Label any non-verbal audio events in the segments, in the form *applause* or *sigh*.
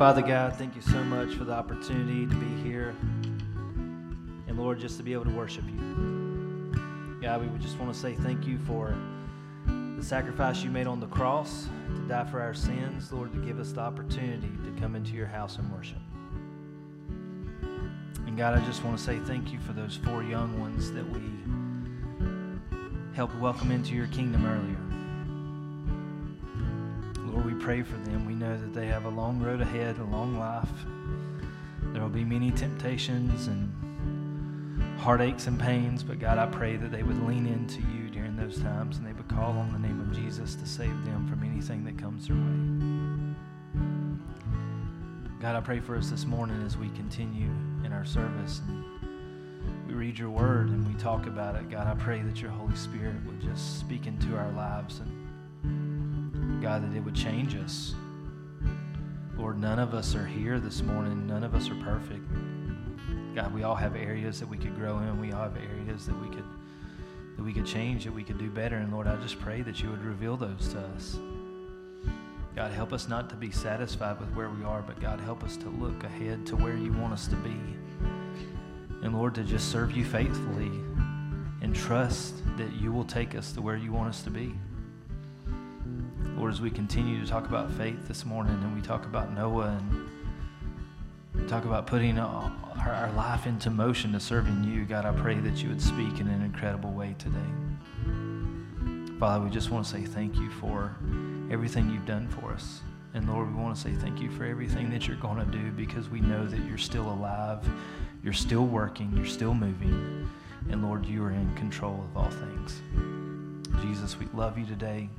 Father God, thank you so much for the opportunity to be here. And Lord, just to be able to worship you. God, we just want to say thank you for the sacrifice you made on the cross to die for our sins, Lord, to give us the opportunity to come into your house and worship. And God, I just want to say thank you for those four young ones that we helped welcome into your kingdom earlier. Pray for them. We know that they have a long road ahead, a long life. There will be many temptations and heartaches and pains, but God, I pray that they would lean into you during those times and they would call on the name of Jesus to save them from anything that comes their way. God, I pray for us this morning as we continue in our service we read your word and we talk about it. God, I pray that your Holy Spirit would just speak into our lives and God, that it would change us. Lord, none of us are here this morning. None of us are perfect. God, we all have areas that we could grow in. We all have areas that we could that we could change, that we could do better. And Lord, I just pray that you would reveal those to us. God, help us not to be satisfied with where we are, but God, help us to look ahead to where you want us to be. And Lord, to just serve you faithfully and trust that you will take us to where you want us to be. Lord, as we continue to talk about faith this morning and we talk about Noah and we talk about putting our, our life into motion to serving you, God, I pray that you would speak in an incredible way today. Father, we just want to say thank you for everything you've done for us. And Lord, we want to say thank you for everything that you're going to do because we know that you're still alive, you're still working, you're still moving. And Lord, you are in control of all things. Jesus, we love you today.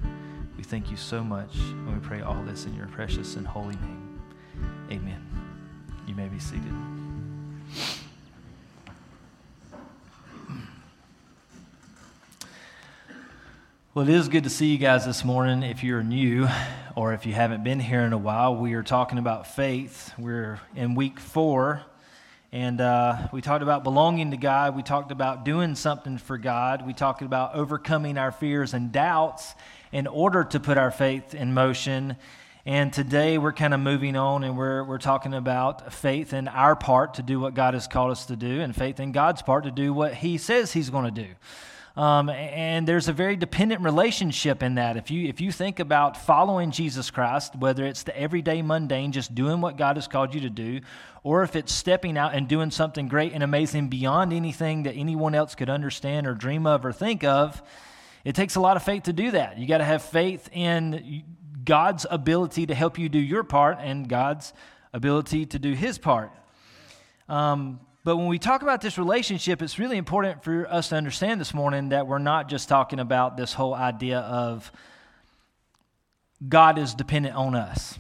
We thank you so much, and we pray all this in your precious and holy name. Amen. You may be seated. Well, it is good to see you guys this morning. If you're new or if you haven't been here in a while, we are talking about faith. We're in week four, and uh, we talked about belonging to God. We talked about doing something for God. We talked about overcoming our fears and doubts in order to put our faith in motion. And today we're kind of moving on and we're, we're talking about faith in our part to do what God has called us to do, and faith in God's part to do what He says He's going to do. Um, and there's a very dependent relationship in that. If you, if you think about following Jesus Christ, whether it's the everyday mundane, just doing what God has called you to do, or if it's stepping out and doing something great and amazing beyond anything that anyone else could understand or dream of or think of, it takes a lot of faith to do that. You got to have faith in God's ability to help you do your part and God's ability to do his part. Um, but when we talk about this relationship, it's really important for us to understand this morning that we're not just talking about this whole idea of God is dependent on us,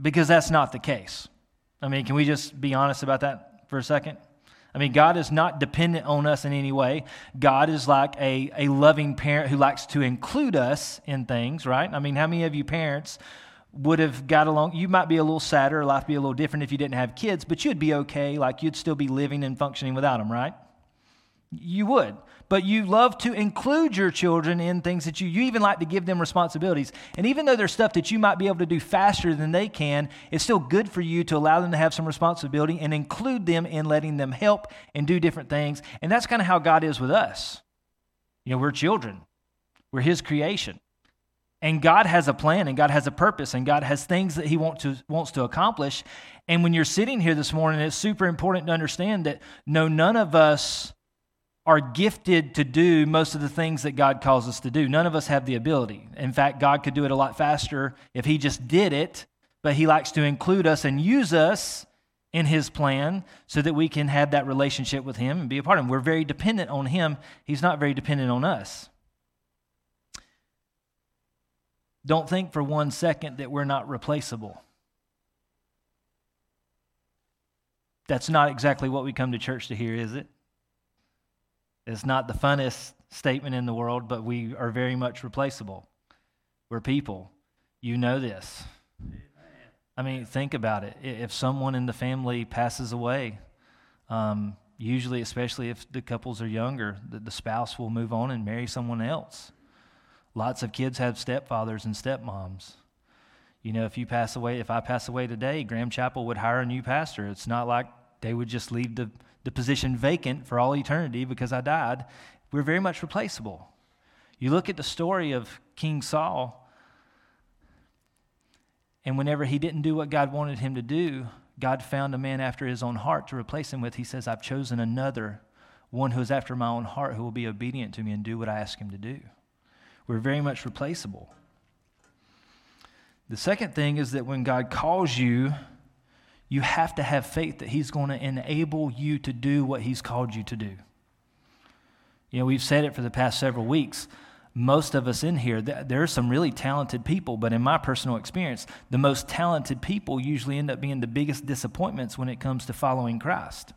because that's not the case. I mean, can we just be honest about that for a second? I mean, God is not dependent on us in any way. God is like a, a loving parent who likes to include us in things, right? I mean, how many of you parents would have got along? You might be a little sadder, life be a little different if you didn't have kids, but you'd be okay. Like you'd still be living and functioning without them, right? You would but you love to include your children in things that you, you even like to give them responsibilities. And even though there's stuff that you might be able to do faster than they can, it's still good for you to allow them to have some responsibility and include them in letting them help and do different things. And that's kind of how God is with us. You know, we're children, we're His creation. And God has a plan and God has a purpose and God has things that He want to, wants to accomplish. And when you're sitting here this morning, it's super important to understand that no, none of us are gifted to do most of the things that God calls us to do. None of us have the ability. In fact, God could do it a lot faster if He just did it, but He likes to include us and use us in His plan so that we can have that relationship with Him and be a part of Him. We're very dependent on Him, He's not very dependent on us. Don't think for one second that we're not replaceable. That's not exactly what we come to church to hear, is it? It's not the funnest statement in the world, but we are very much replaceable. We're people. You know this. I mean, think about it. If someone in the family passes away, um, usually, especially if the couples are younger, the, the spouse will move on and marry someone else. Lots of kids have stepfathers and stepmoms. You know, if you pass away, if I pass away today, Graham Chapel would hire a new pastor. It's not like they would just leave the, the position vacant for all eternity because I died. We're very much replaceable. You look at the story of King Saul, and whenever he didn't do what God wanted him to do, God found a man after his own heart to replace him with. He says, I've chosen another, one who is after my own heart, who will be obedient to me and do what I ask him to do. We're very much replaceable. The second thing is that when God calls you, you have to have faith that He's going to enable you to do what He's called you to do. You know, we've said it for the past several weeks most of us in here, there are some really talented people, but in my personal experience, the most talented people usually end up being the biggest disappointments when it comes to following Christ.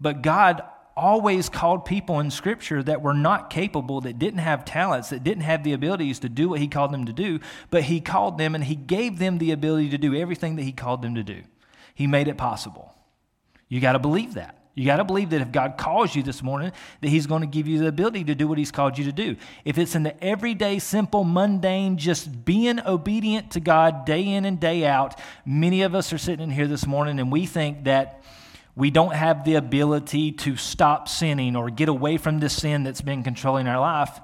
But God always called people in Scripture that were not capable, that didn't have talents, that didn't have the abilities to do what He called them to do, but He called them and He gave them the ability to do everything that He called them to do. He made it possible. You got to believe that. You got to believe that if God calls you this morning, that He's going to give you the ability to do what He's called you to do. If it's in the everyday, simple, mundane, just being obedient to God day in and day out, many of us are sitting in here this morning and we think that we don't have the ability to stop sinning or get away from the sin that's been controlling our life.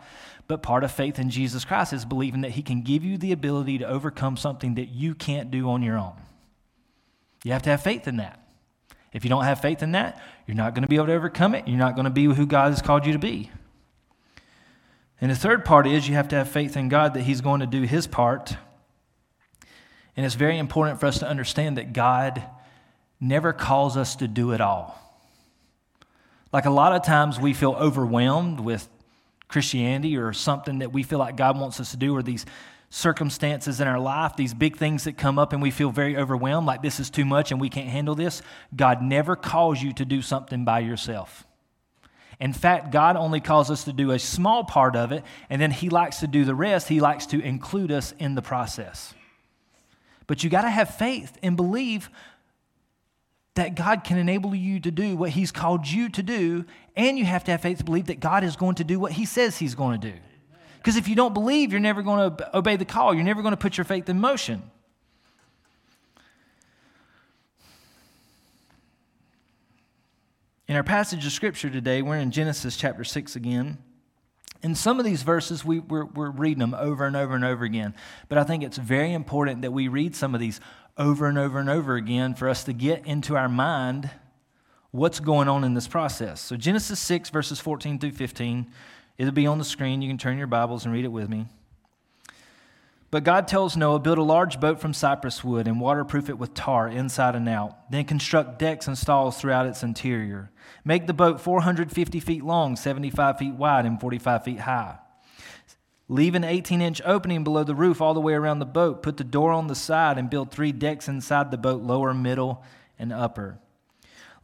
But part of faith in Jesus Christ is believing that He can give you the ability to overcome something that you can't do on your own. You have to have faith in that. If you don't have faith in that, you're not going to be able to overcome it. You're not going to be who God has called you to be. And the third part is you have to have faith in God that He's going to do His part. And it's very important for us to understand that God never calls us to do it all. Like a lot of times we feel overwhelmed with Christianity or something that we feel like God wants us to do, or these circumstances in our life, these big things that come up and we feel very overwhelmed, like this is too much and we can't handle this, God never calls you to do something by yourself. In fact, God only calls us to do a small part of it, and then He likes to do the rest. He likes to include us in the process. But you got to have faith and believe that God can enable you to do what He's called you to do, and you have to have faith to believe that God is going to do what He says He's going to do. Because if you don't believe, you're never going to obey the call. You're never going to put your faith in motion. In our passage of scripture today, we're in Genesis chapter 6 again. In some of these verses, we, we're, we're reading them over and over and over again. But I think it's very important that we read some of these over and over and over again for us to get into our mind what's going on in this process. So, Genesis 6, verses 14 through 15 It'll be on the screen. You can turn your Bibles and read it with me. But God tells Noah, build a large boat from cypress wood and waterproof it with tar inside and out. Then construct decks and stalls throughout its interior. Make the boat 450 feet long, 75 feet wide, and 45 feet high. Leave an 18 inch opening below the roof all the way around the boat. Put the door on the side and build three decks inside the boat, lower, middle, and upper.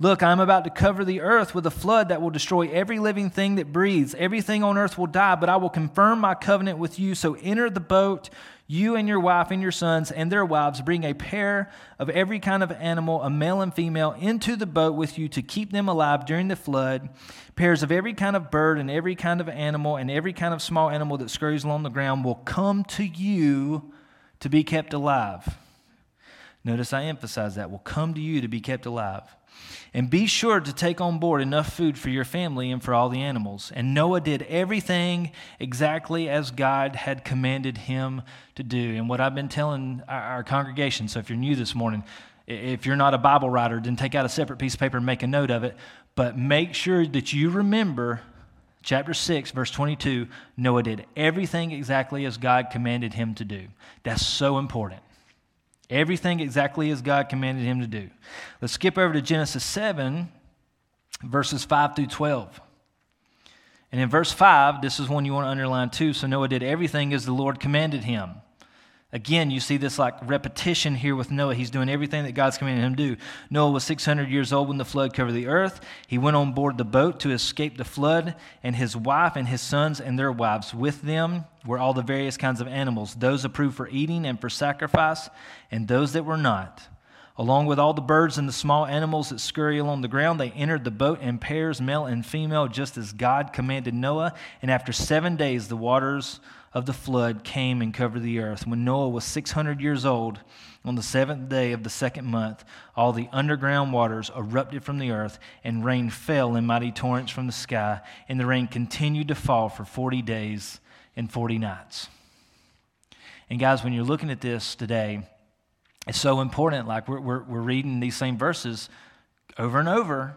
Look, I'm about to cover the earth with a flood that will destroy every living thing that breathes. Everything on earth will die, but I will confirm my covenant with you. So enter the boat, you and your wife and your sons and their wives. Bring a pair of every kind of animal, a male and female, into the boat with you to keep them alive during the flood. Pairs of every kind of bird and every kind of animal and every kind of small animal that scurries along the ground will come to you to be kept alive. Notice I emphasize that will come to you to be kept alive. And be sure to take on board enough food for your family and for all the animals. And Noah did everything exactly as God had commanded him to do. And what I've been telling our, congregation, so if you're new this morning, if you're not a Bible writer, then take out a separate piece of paper and make a note of it. But make sure that you remember chapter 6, verse 22 Noah did everything exactly as God commanded him to do. That's so important. Everything exactly as God commanded him to do. Let's skip over to Genesis 7, verses 5 through 12. And in verse 5, this is one you want to underline too. So Noah did everything as the Lord commanded him. Again, you see this like repetition here with Noah. He's doing everything that God's commanded him to do. Noah was 600 years old when the flood covered the earth. He went on board the boat to escape the flood, and his wife and his sons and their wives with them were all the various kinds of animals, those approved for eating and for sacrifice, and those that were not. Along with all the birds and the small animals that scurry along the ground, they entered the boat in pairs, male and female, just as God commanded Noah. And after seven days, the waters of the flood came and covered the earth. When Noah was 600 years old, on the seventh day of the second month, all the underground waters erupted from the earth, and rain fell in mighty torrents from the sky, and the rain continued to fall for 40 days and 40 nights. And guys, when you're looking at this today, it's so important. Like we're, we're, we're reading these same verses over and over,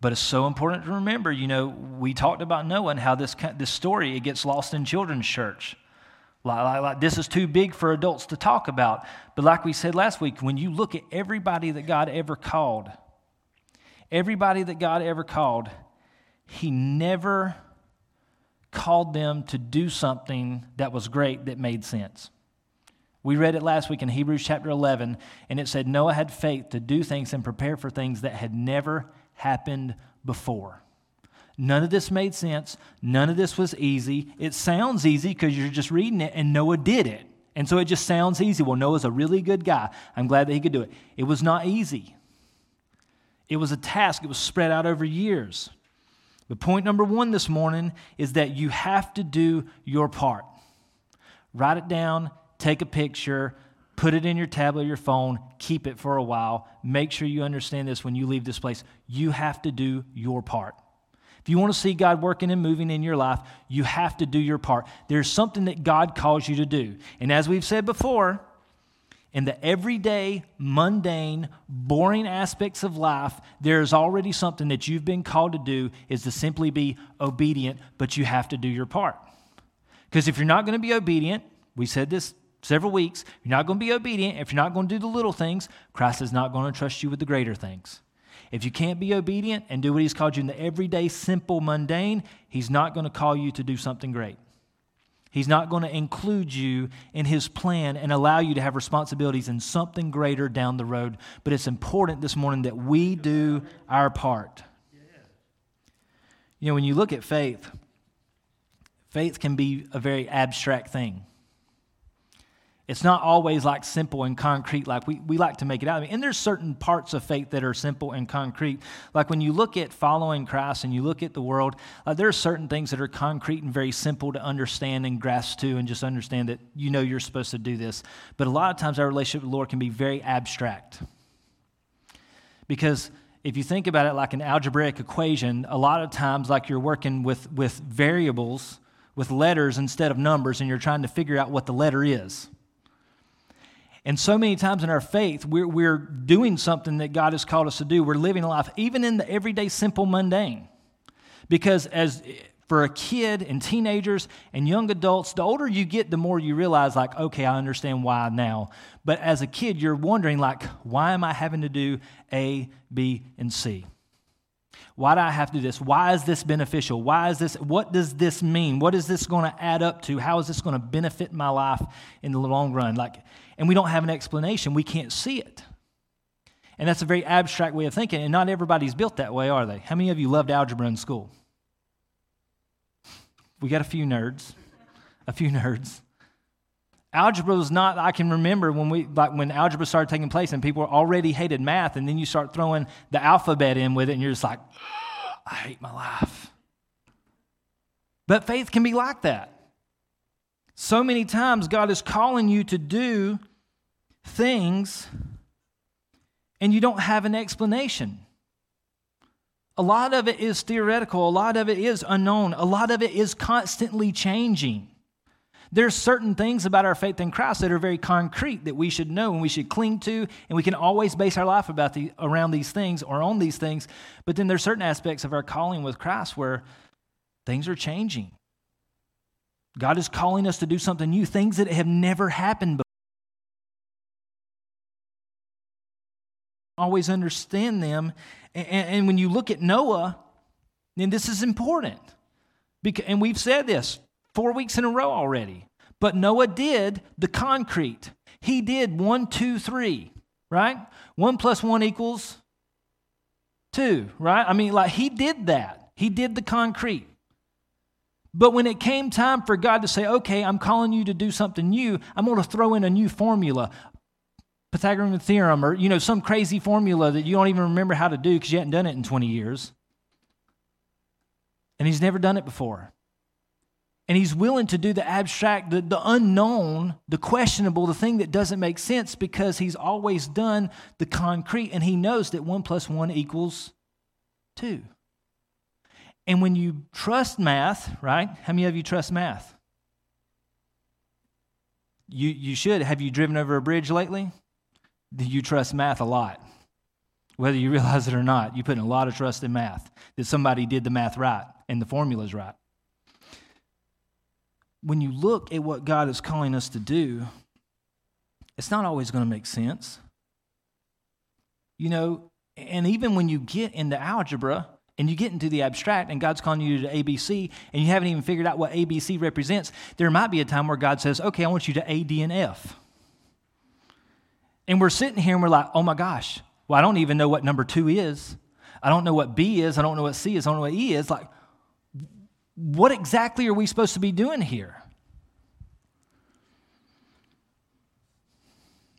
but it's so important to remember. You know, we talked about Noah and how this, this story, it gets lost in children's church. Like, like, like, this is too big for adults to talk about. But like we said last week, when you look at everybody that God ever called, everybody that God ever called, He never called them to do something that was great that made sense. We read it last week in Hebrews chapter 11, and it said Noah had faith to do things and prepare for things that had never happened before. None of this made sense. None of this was easy. It sounds easy because you're just reading it, and Noah did it. And so it just sounds easy. Well, Noah's a really good guy. I'm glad that he could do it. It was not easy, it was a task, it was spread out over years. But point number one this morning is that you have to do your part. Write it down, take a picture, put it in your tablet or your phone, keep it for a while. Make sure you understand this when you leave this place. You have to do your part. If you want to see God working and moving in your life, you have to do your part. There's something that God calls you to do. And as we've said before, in the everyday, mundane, boring aspects of life, there's already something that you've been called to do is to simply be obedient, but you have to do your part. Because if you're not going to be obedient, we said this several weeks, you're not going to be obedient, if you're not going to do the little things, Christ is not going to trust you with the greater things. If you can't be obedient and do what He's called you in the everyday, simple, mundane, He's not going to call you to do something great. He's not going to include you in His plan and allow you to have responsibilities in something greater down the road. But it's important this morning that we do our part. You know, when you look at faith, faith can be a very abstract thing. It's not always like simple and concrete like we, we like to make it out. I mean, and there's certain parts of faith that are simple and concrete. Like when you look at following Christ and you look at the world, uh, there are certain things that are concrete and very simple to understand and grasp to and just understand that you know you're supposed to do this. But a lot of times our relationship with the Lord can be very abstract. Because if you think about it like an algebraic equation, a lot of times like you're working with, with variables, with letters instead of numbers, and you're trying to figure out what the letter is. And so many times in our faith, we're, we're doing something that God has called us to do. We're living a life, even in the everyday, simple, mundane. Because as for a kid and teenagers and young adults, the older you get, the more you realize, like, okay, I understand why now. But as a kid, you're wondering, like, why am I having to do A, B, and C? Why do I have to do this? Why is this beneficial? Why is this? What does this mean? What is this going to add up to? How is this going to benefit my life in the long run? Like, and we don't have an explanation. We can't see it. And that's a very abstract way of thinking, and not everybody's built that way, are they? How many of you loved algebra in school? We got a few nerds, a few nerds. Algebra was not, I can remember when we, like when algebra started taking place and people already hated math, and then you start throwing the alphabet in with it, and you're just like, I hate my life. But faith can be like that. So many times, God is calling you to do things and you don't have an explanation. A lot of it is theoretical, a lot of it is unknown, a lot of it is constantly changing. There's certain things about our faith in Christ that are very concrete that we should know and we should cling to, and we can always base our life about the, around these things or on these things. But then there's certain aspects of our calling with Christ where things are changing. God is calling us to do something new, things that have never happened before. Always understand them. And, and when you look at Noah, then this is important. Because, and we've said this four weeks in a row already. But Noah did the concrete. He did one, two, three, right? One plus one equals two, right? I mean, like he did that. He did the concrete. But when it came time for God to say, okay, I'm calling you to do something new, I'm going to throw in a new formula Pythagorean theorem or, you know, some crazy formula that you don't even remember how to do because you hadn't done it in 20 years. And he's never done it before. And he's willing to do the abstract, the, the unknown, the questionable, the thing that doesn't make sense because he's always done the concrete and he knows that one plus one equals two. And when you trust math, right? How many of you trust math? You, you should. Have you driven over a bridge lately? Do you trust math a lot? Whether you *laughs* realize it or not, you put in a lot of trust in math that somebody did the math right and the formula's right when you look at what God is calling us to do, it's not always going to make sense. You know, and even when you get into algebra and you get into the abstract and God's calling you to ABC and you haven't even figured out what ABC represents, there might be a time where God says, okay, I want you to A, D, and F. And we're sitting here and we're like, oh my gosh, well, I don't even know what number two is. I don't know what B is. I don't know what C is. I don't know what E is. Like, what exactly are we supposed to be doing here?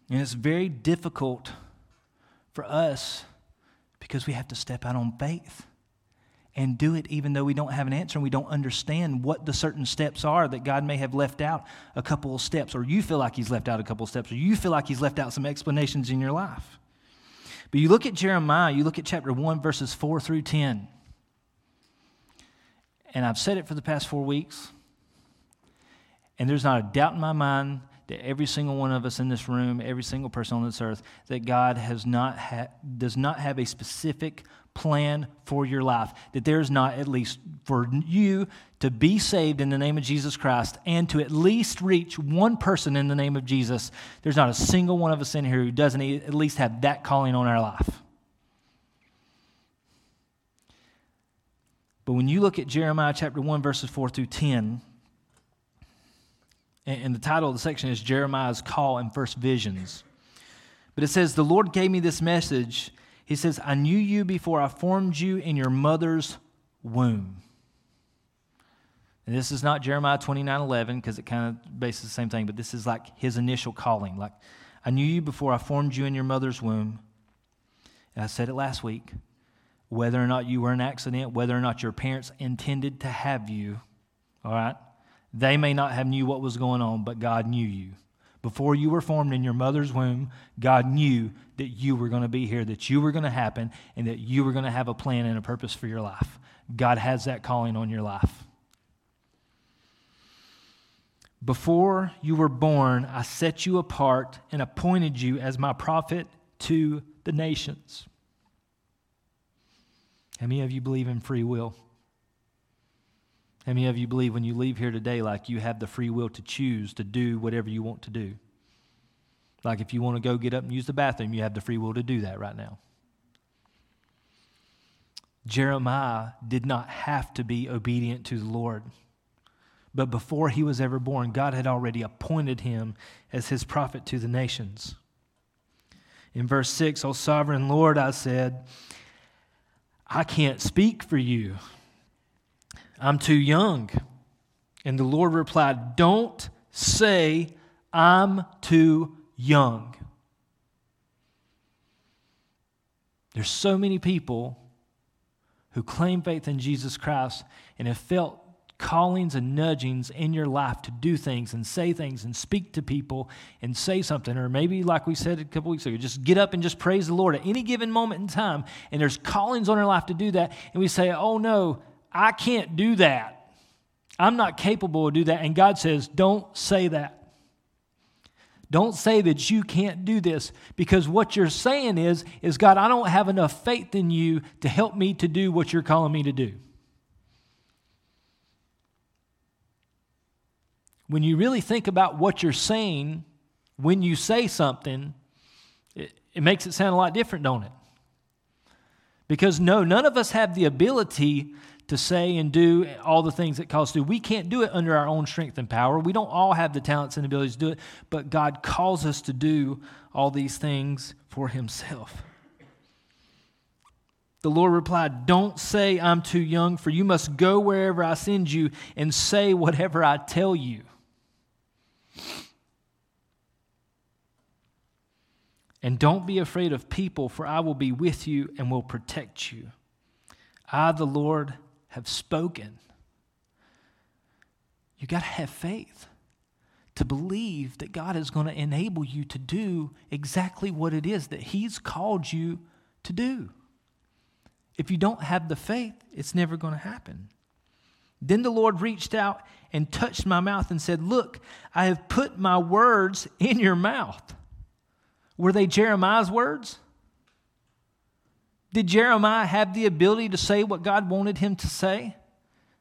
And it's very difficult for us because we have to step out on faith and do it even though we don't have an answer and we don't understand what the certain steps are that God may have left out a couple of steps, or you feel like He's left out a couple of steps, or you feel like He's left out some explanations in your life. But you look at Jeremiah, you look at chapter 1, verses 4 through 10 and I've said it for the past four weeks, and there's not a doubt in my mind that every single one of us in this room, every single person on this earth, that God has not ha- does not have a specific plan for your life. That there's not, at least for you, to be saved in the name of Jesus Christ and to at least reach one person in the name of Jesus. There's not a single one of us in here who doesn't at least have that calling on our life. But when you look at Jeremiah chapter 1, verses 4 through 10, and the title of the section is Jeremiah's Call and First Visions. But it says, The Lord gave me this message. He says, I knew you before I formed you in your mother's womb. And this is not Jeremiah 29 11, because it kind of bases the same thing, but this is like his initial calling. Like, I knew you before I formed you in your mother's womb. And I said it last week whether or not you were an accident, whether or not your parents intended to have you, all right? They may not have knew what was going on, but God knew you. Before you were formed in your mother's womb, God knew that you were going to be here, that you were going to happen, and that you were going to have a plan and a purpose for your life. God has that calling on your life. Before you were born, I set you apart and appointed you as my prophet to the nations. How many of you believe in free will? How many of you believe when you leave here today, like you have the free will to choose to do whatever you want to do? Like if you want to go get up and use the bathroom, you have the free will to do that right now. Jeremiah did not have to be obedient to the Lord. But before he was ever born, God had already appointed him as his prophet to the nations. In verse 6, O sovereign Lord, I said, I can't speak for you. I'm too young. And the Lord replied, Don't say, I'm too young. There's so many people who claim faith in Jesus Christ and have felt callings and nudgings in your life to do things and say things and speak to people and say something. Or maybe, like we said a couple weeks ago, just get up and just praise the Lord at any given moment in time. And there's callings on our life to do that. And we say, oh no, I can't do that. I'm not capable of do that. And God says, don't say that. Don't say that you can't do this because what you're saying is is God, I don't have enough faith in you to help me to do what you're calling me to do. when you really think about what you're saying when you say something, it, it makes it sound a lot different, don't it? Because no, none of us have the ability to say and do all the things that calls to do. We can't do it under our own strength and power. We don't all have the talents and abilities to do it, but God calls us to do all these things for Himself. The Lord replied, Don't say I'm too young, for you must go wherever I send you and say whatever I tell you. And don't be afraid of people, for I will be with you and will protect you. I, the Lord, have spoken. You got to have faith to believe that God is going to enable you to do exactly what it is that He's called you to do. If you don't have the faith, it's never going to happen. Then the Lord reached out and touched my mouth and said, Look, I have put my words in your mouth. Were they Jeremiah's words? Did Jeremiah have the ability to say what God wanted him to say?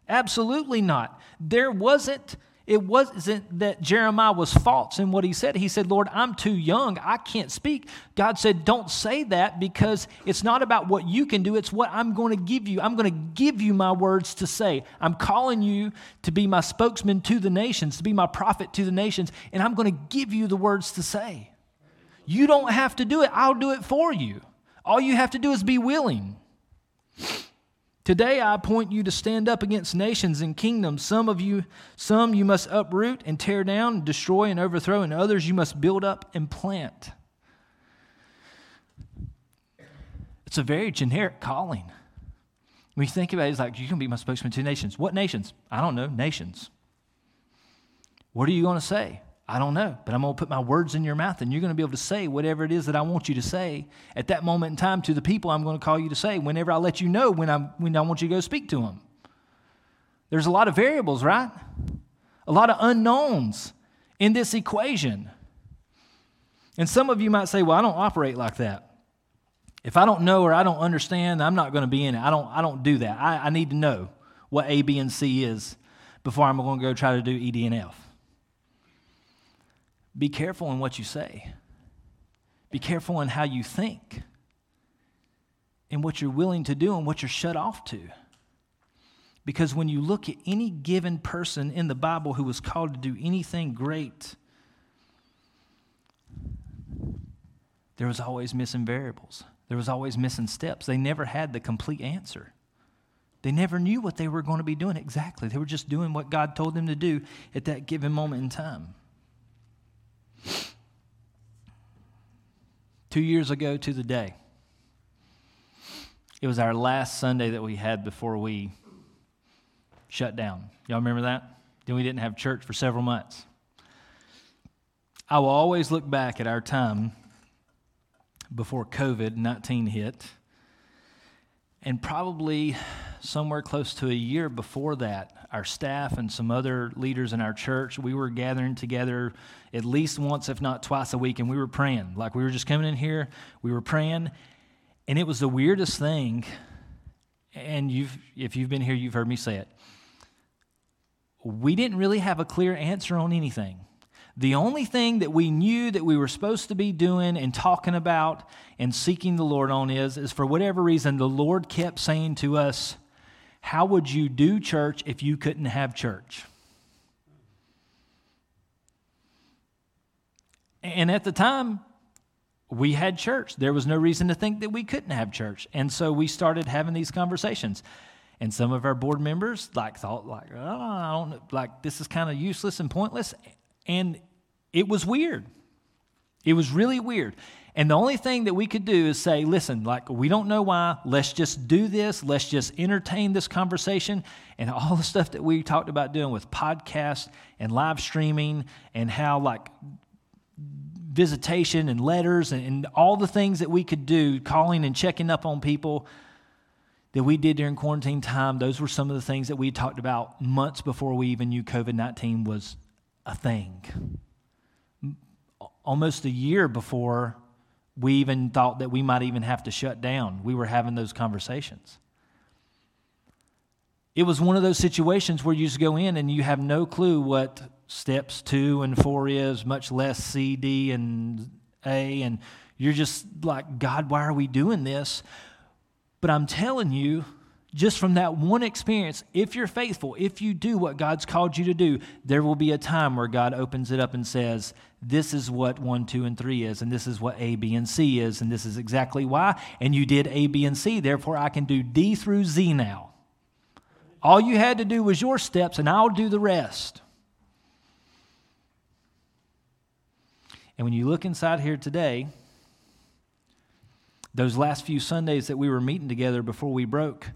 Absolutely not. There wasn't it wasn't that Jeremiah was false in what he said. He said, Lord, I'm too young. I can't speak. God said, Don't say that because it's not about what you can do, it's what I'm going to give you. I'm going to give you my words to say. I'm calling you to be my spokesman to the nations, to be my prophet to the nations, and I'm going to give you the words to say. You don't have to do it, I'll do it for you. All you have to do is be willing. Today I appoint you to stand up against nations and kingdoms. Some of you, some you must uproot and tear down, destroy and overthrow, and others you must build up and plant. It's a very generic calling. When you think about it, it's like, you can be my spokesman to nations. What nations? I don't know, nations. What are you going to say? I don't know, but I'm going to put my words in your mouth and you're going to be able to say whatever it is that I want you to say at that moment in time to the people I'm going to call you to say whenever I let you know when, I'm, when I want you to go speak to them. There's a lot of variables, right? A lot of unknowns in this equation. And some of you might say, well, I don't operate like that. If I don't know or I don't understand, I'm not going to be in it. I don't, I don't do that. I, I need to know what A, B, and C is before I'm going to go try to do E, D, and F. Be careful in what you say. Be careful in how you think and what you're willing to do and what you're shut off to. Because when you look at any given person in the Bible who was called to do anything great, there was always missing variables. There was always missing steps. They never had the complete answer. They never knew what they were going to be doing exactly. They were just doing what God told them to do at that given moment in time. Two years ago to the day, it was our last Sunday that we had before we shut down. Y'all remember that? Then we didn't have church for several months. I will always look back at our time before COVID 19 hit, and probably somewhere close to a year before that, our staff and some other leaders in our church, we were gathering together at least once, if not twice a week, and we were praying. Like we were just coming in here, we were praying, and it was the weirdest thing. And you've, if you've been here, you've heard me say it. We didn't really have a clear answer on anything. The only thing that we knew that we were supposed to be doing and talking about and seeking the Lord on is, is for whatever reason, the Lord kept saying to us, how would you do church if you couldn't have church? And at the time, we had church. There was no reason to think that we couldn't have church. And so we started having these conversations. And some of our board members like thought like, oh, I don't know, like this is kind of useless and pointless. And it was weird. It was really weird. And the only thing that we could do is say, listen, like, we don't know why. Let's just do this. Let's just entertain this conversation. And all the stuff that we talked about doing with podcasts and live streaming and how, like, visitation and letters and, and all the things that we could do, calling and checking up on people that we did during quarantine time, those were some of the things that we talked about months before we even knew COVID 19 was a thing. Almost a year before we even thought that we might even have to shut down. We were having those conversations. It was one of those situations where you just go in and you have no clue what steps two and four is, much less C, D, and A. And you're just like, God, why are we doing this? But I'm telling you, just from that one experience, if you're faithful, if you do what God's called you to do, there will be a time where God opens it up and says, This is what one, two, and three is, and this is what A, B, and C is, and this is exactly why. And you did A, B, and C, therefore I can do D through Z now. All you had to do was your steps, and I'll do the rest. And when you look inside here today, Those last few Sundays that we were meeting together before we broke,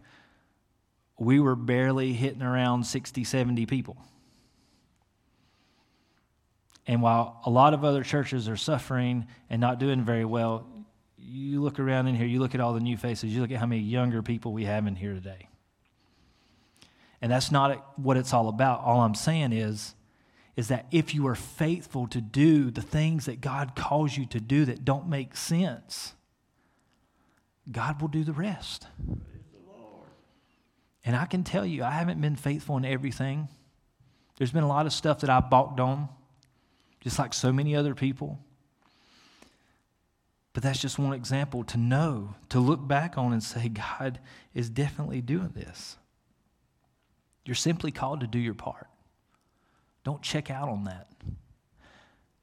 we were barely hitting around 60, 70 people. And while a lot of other churches are suffering and not doing very well, you look around in here, you look at all the new faces, you look at how many younger people we have in here today. And that's not what it's all about. All I'm saying is, is that if you are faithful to do the things that God calls you to do that don't make sense, God will do the rest. And I can tell you, I haven't been faithful in everything. There's been a lot of stuff that I balked on, just like so many other people. But that's just one example to know, to look back on and say, God is definitely doing this. You're simply called to do your part. Don't check out on that.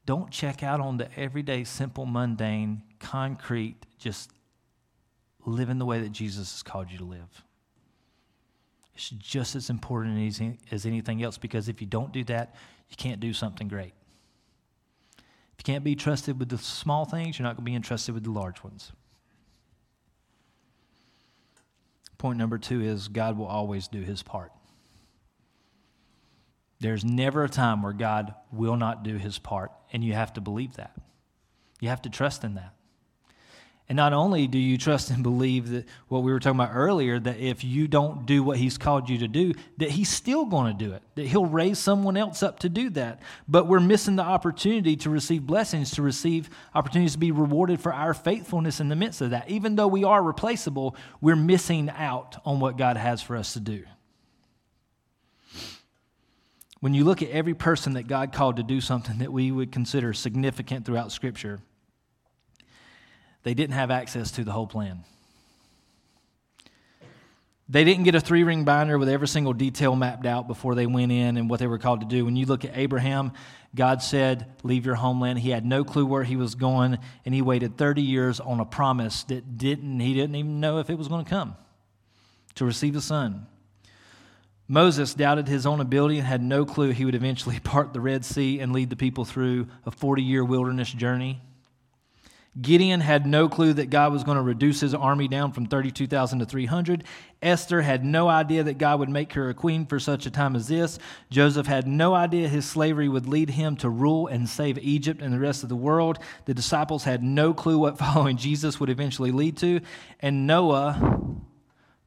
Don't check out on the everyday, simple, mundane, concrete, just living the way that Jesus has called you to live. It's just as important as, anything else because if you don't do that, you can't do something great. If you can't be trusted with the small things, you're not going to be entrusted with the large ones. Point number two is God will always do his part. There's never a time where God will not do his part, and you have to believe that. You have to trust in that. And not only do you trust and believe that what we were talking about earlier, that if you don't do what he's called you to do, that he's still going to do it, that he'll raise someone else up to do that. But we're missing the opportunity to receive blessings, to receive opportunities to be rewarded for our faithfulness in the midst of that. Even though we are replaceable, we're missing out on what God has for us to do. When you look at every person that God called to do something that we would consider significant throughout Scripture, they didn't have access to the whole plan. They didn't get a three ring binder with every single detail mapped out before they went in and what they were called to do. When you look at Abraham, God said, Leave your homeland. He had no clue where he was going, and he waited 30 years on a promise that didn't, he didn't even know if it was going to come to receive a son. Moses doubted his own ability and had no clue he would eventually *laughs* part the Red Sea and lead the people through a 40 year wilderness journey. Gideon had no clue that God was going to reduce his army down from 32,000 to 300. Esther had no idea that God would make her a queen for such a time as this. Joseph had no idea his slavery would lead him to rule and save Egypt and the rest of the world. The disciples had no clue what *laughs* following Jesus would eventually lead to. And Noah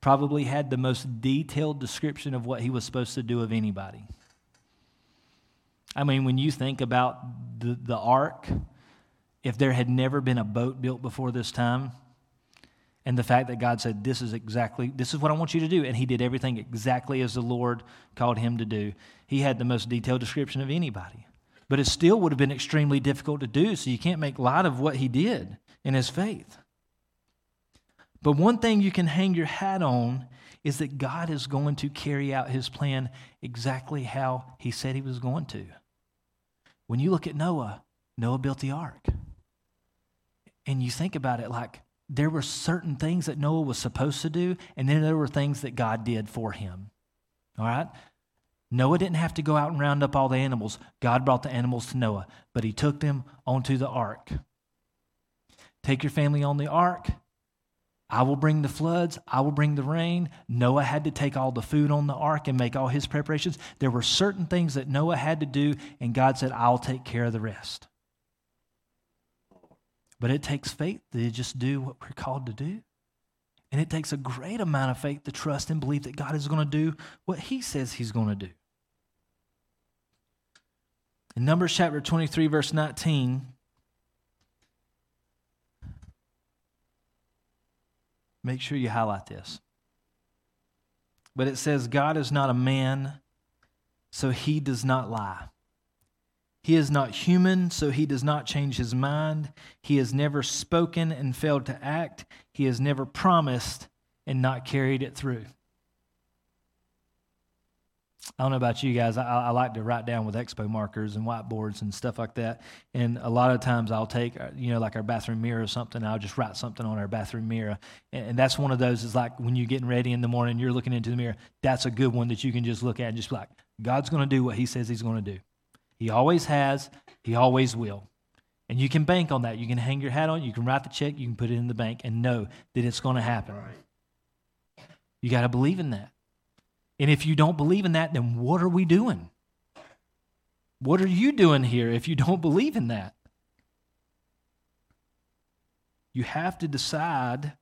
probably had the most detailed description of what he was supposed to do of anybody. I mean, when you think about the, the ark, if there had never been a boat built before this time, and the fact that God said, This is exactly, this is what I want you to do, and he did everything exactly as the Lord called him to do, he had the most detailed description of anybody. But it still would have been extremely difficult to do, so you can't make light of what he did in his faith. But one thing you can hang your hat on is that God is going to carry out his plan exactly how he said he was going to. When you look at Noah, Noah built the ark and you think about it like there were certain things that Noah was supposed to do, and then there were things that God did for him. All right? Noah didn't have to go out and round up all the animals. God brought the animals to Noah, but he took them onto the ark. Take your family on the ark. I will bring the floods. I will bring the rain. Noah had to take all the food on the ark and make all his preparations. There were certain things that Noah had to do, and God said, I'll take care of the rest. But it takes faith to just do what we're called to do. And it takes a great amount of faith to trust and believe that God is going to do what He says He's going to do. In Numbers chapter 23, verse 19, make sure you highlight this. But it says, God is not a man, so He does not lie. He is not human, so he does not change his mind. He has never spoken and failed to act. He has never promised and not carried it through. I don't know about you guys. I, I, like to write down with expo markers and whiteboards and stuff like that. And a lot of times I'll take, uh, you know, like our bathroom mirror or something. I'll just write something on our bathroom mirror. And, and that's one of those is like when you're getting ready in the morning, you're looking into the mirror. That's a good one that you can just look at and just be like, God's going to do what He says He's going to do. He always has, He always will. And you can bank on that. You can hang your hat on, it, you can write the check, you can put it in the bank and know that it's going to happen. Right. You got to believe in that. And if you don't believe in that, then what are we doing? What are you doing here if you don't believe in that? You have to decide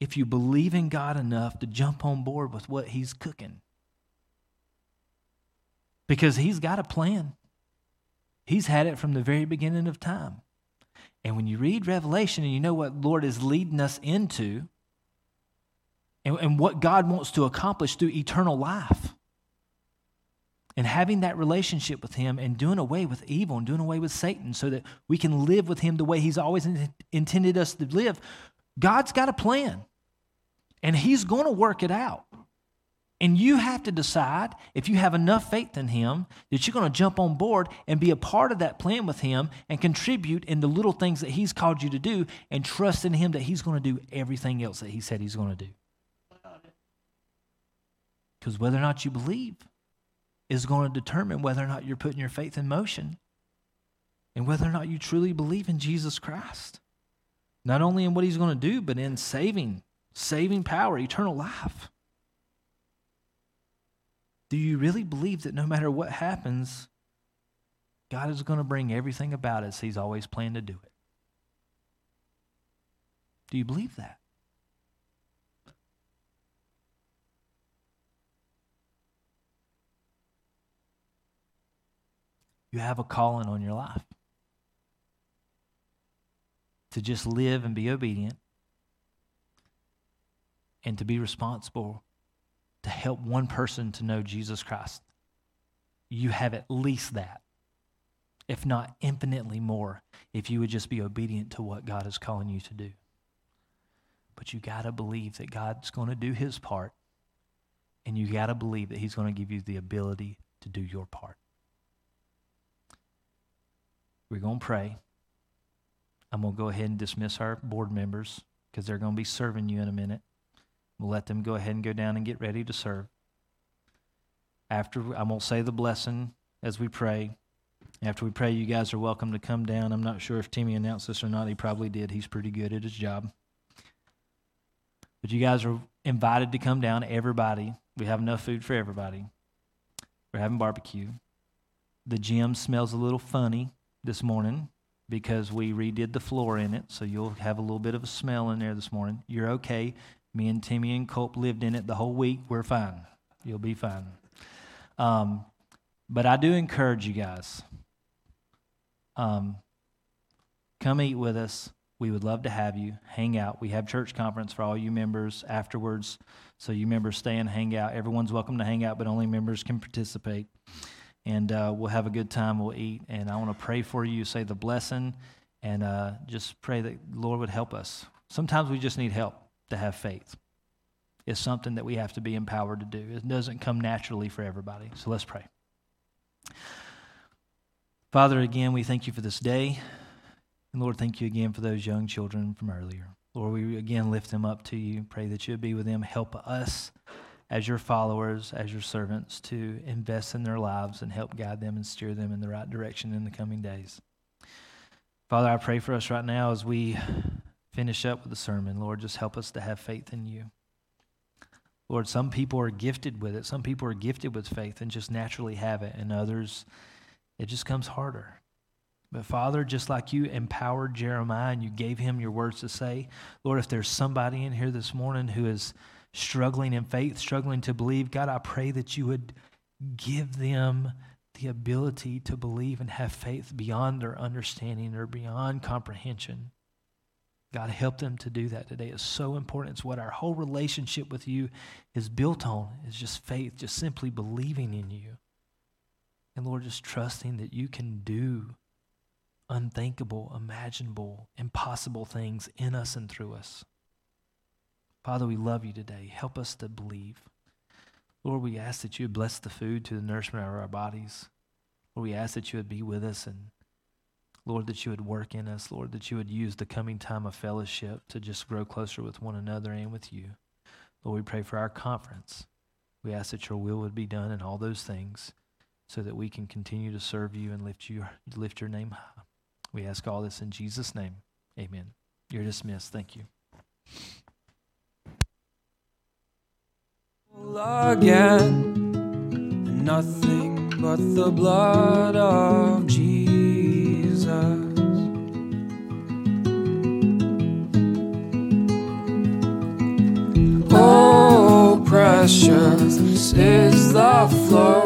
if you believe in God enough to jump on board with what He's cooking. Because He's got a plan. He's had it from the very beginning of time. And when you read Revelation and you know what Lord is leading us into and, and what God wants to accomplish through eternal life, and having that relationship with Him and doing away with evil and doing away with Satan so that we can live with Him the way He's always in- intended us to live, God's got a plan and He's going to work it out. And you have to decide if you have enough faith in Him that you're going to jump on board and be a part of that plan with Him and contribute in the little things that He's called you to do and trust in Him that He's going to do everything else that He said He's going to do. Because whether or not you believe is going to determine whether or not you're putting your faith in motion and whether or not you truly believe in Jesus Christ. Not only in what He's going to do, but in saving, saving power, eternal life. Do you really believe that no matter what happens, God is going to bring everything about as He's always planned to do it? Do you believe that? You have a calling on your life to just live and be obedient and to be responsible to help one person to know Jesus Christ, you have at least that, if not infinitely more, if you would just be obedient to what God is calling you to do. But you got to believe that God's going to do his part, and you got to believe that he's going to give you the ability to do your part. We're going to pray. I'm going to go ahead and dismiss our board members because they're going to be serving you in a minute. We'll let them go ahead and go down and get ready to serve. After going to say the blessing as we pray. After we pray, you guys are welcome to come down. I'm not sure if Timmy announced this or not. He probably did. He's pretty good at his job. But you guys are invited to come down, everybody. We have enough food for everybody. We're having barbecue. The gym smells a little funny this morning because we redid the floor in it, so you'll have a little bit of a smell in there this morning. You're okay. Me and Timmy and Colt lived in it the whole week. We're fine. You'll be fine. Um, but I do encourage you guys. Um, come eat with us. We would love to have you hang out. We have church conference for all you members afterwards, so you members stay and hang out. Everyone's welcome to hang out, but only members can participate. And uh, we'll have a good time. We'll eat, and I want to pray for you. Say the blessing, and uh, just pray that Lord would help us. Sometimes we just need help to have faith. It's something that we have to be empowered to do. It doesn't come naturally for everybody. So let's pray. Father, again, we thank you for this day. And Lord, thank you again for those young children from earlier. Lord, we again lift them up to you. Pray that you would be with them. Help us as your followers, as your servants, to invest in their lives and help guide them and steer them in the right direction in the coming days. Father, I pray for us right now as we finish up with the sermon. Lord, just help us to have faith in you. Lord, some people are gifted with it. Some people are gifted with faith and just naturally have it, and others, it just comes harder. But Father, just like you empowered Jeremiah and you gave him your words to say, Lord, if there's somebody in here this morning who is struggling in faith, struggling to believe, God, I pray that you would give them the ability to believe and have faith beyond their understanding or beyond comprehension. God, help them to do that today. It's so important. It's what our whole relationship with you is built on. It's just faith, just simply believing in you. And Lord, just trusting that you can do unthinkable, imaginable, impossible things in us and through us. Father, we love you today. Help us to believe. Lord, we ask that you bless the food to the nourishment of our bodies. Lord, we ask that you would be with us and Lord, that you would work in us, Lord, that you would use the coming time of fellowship to just grow closer with one another and with you. Lord, we pray for our conference. We ask that your will would be done in all those things so that we can continue to serve you and lift, you, lift your name high. We ask all this in Jesus' name. Amen. You're dismissed. Thank you. Again, nothing but the blood of Jesus. Precious is the flow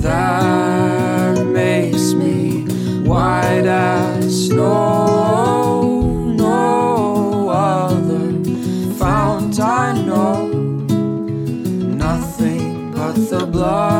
that makes me white as snow. No other fount I know, nothing but the blood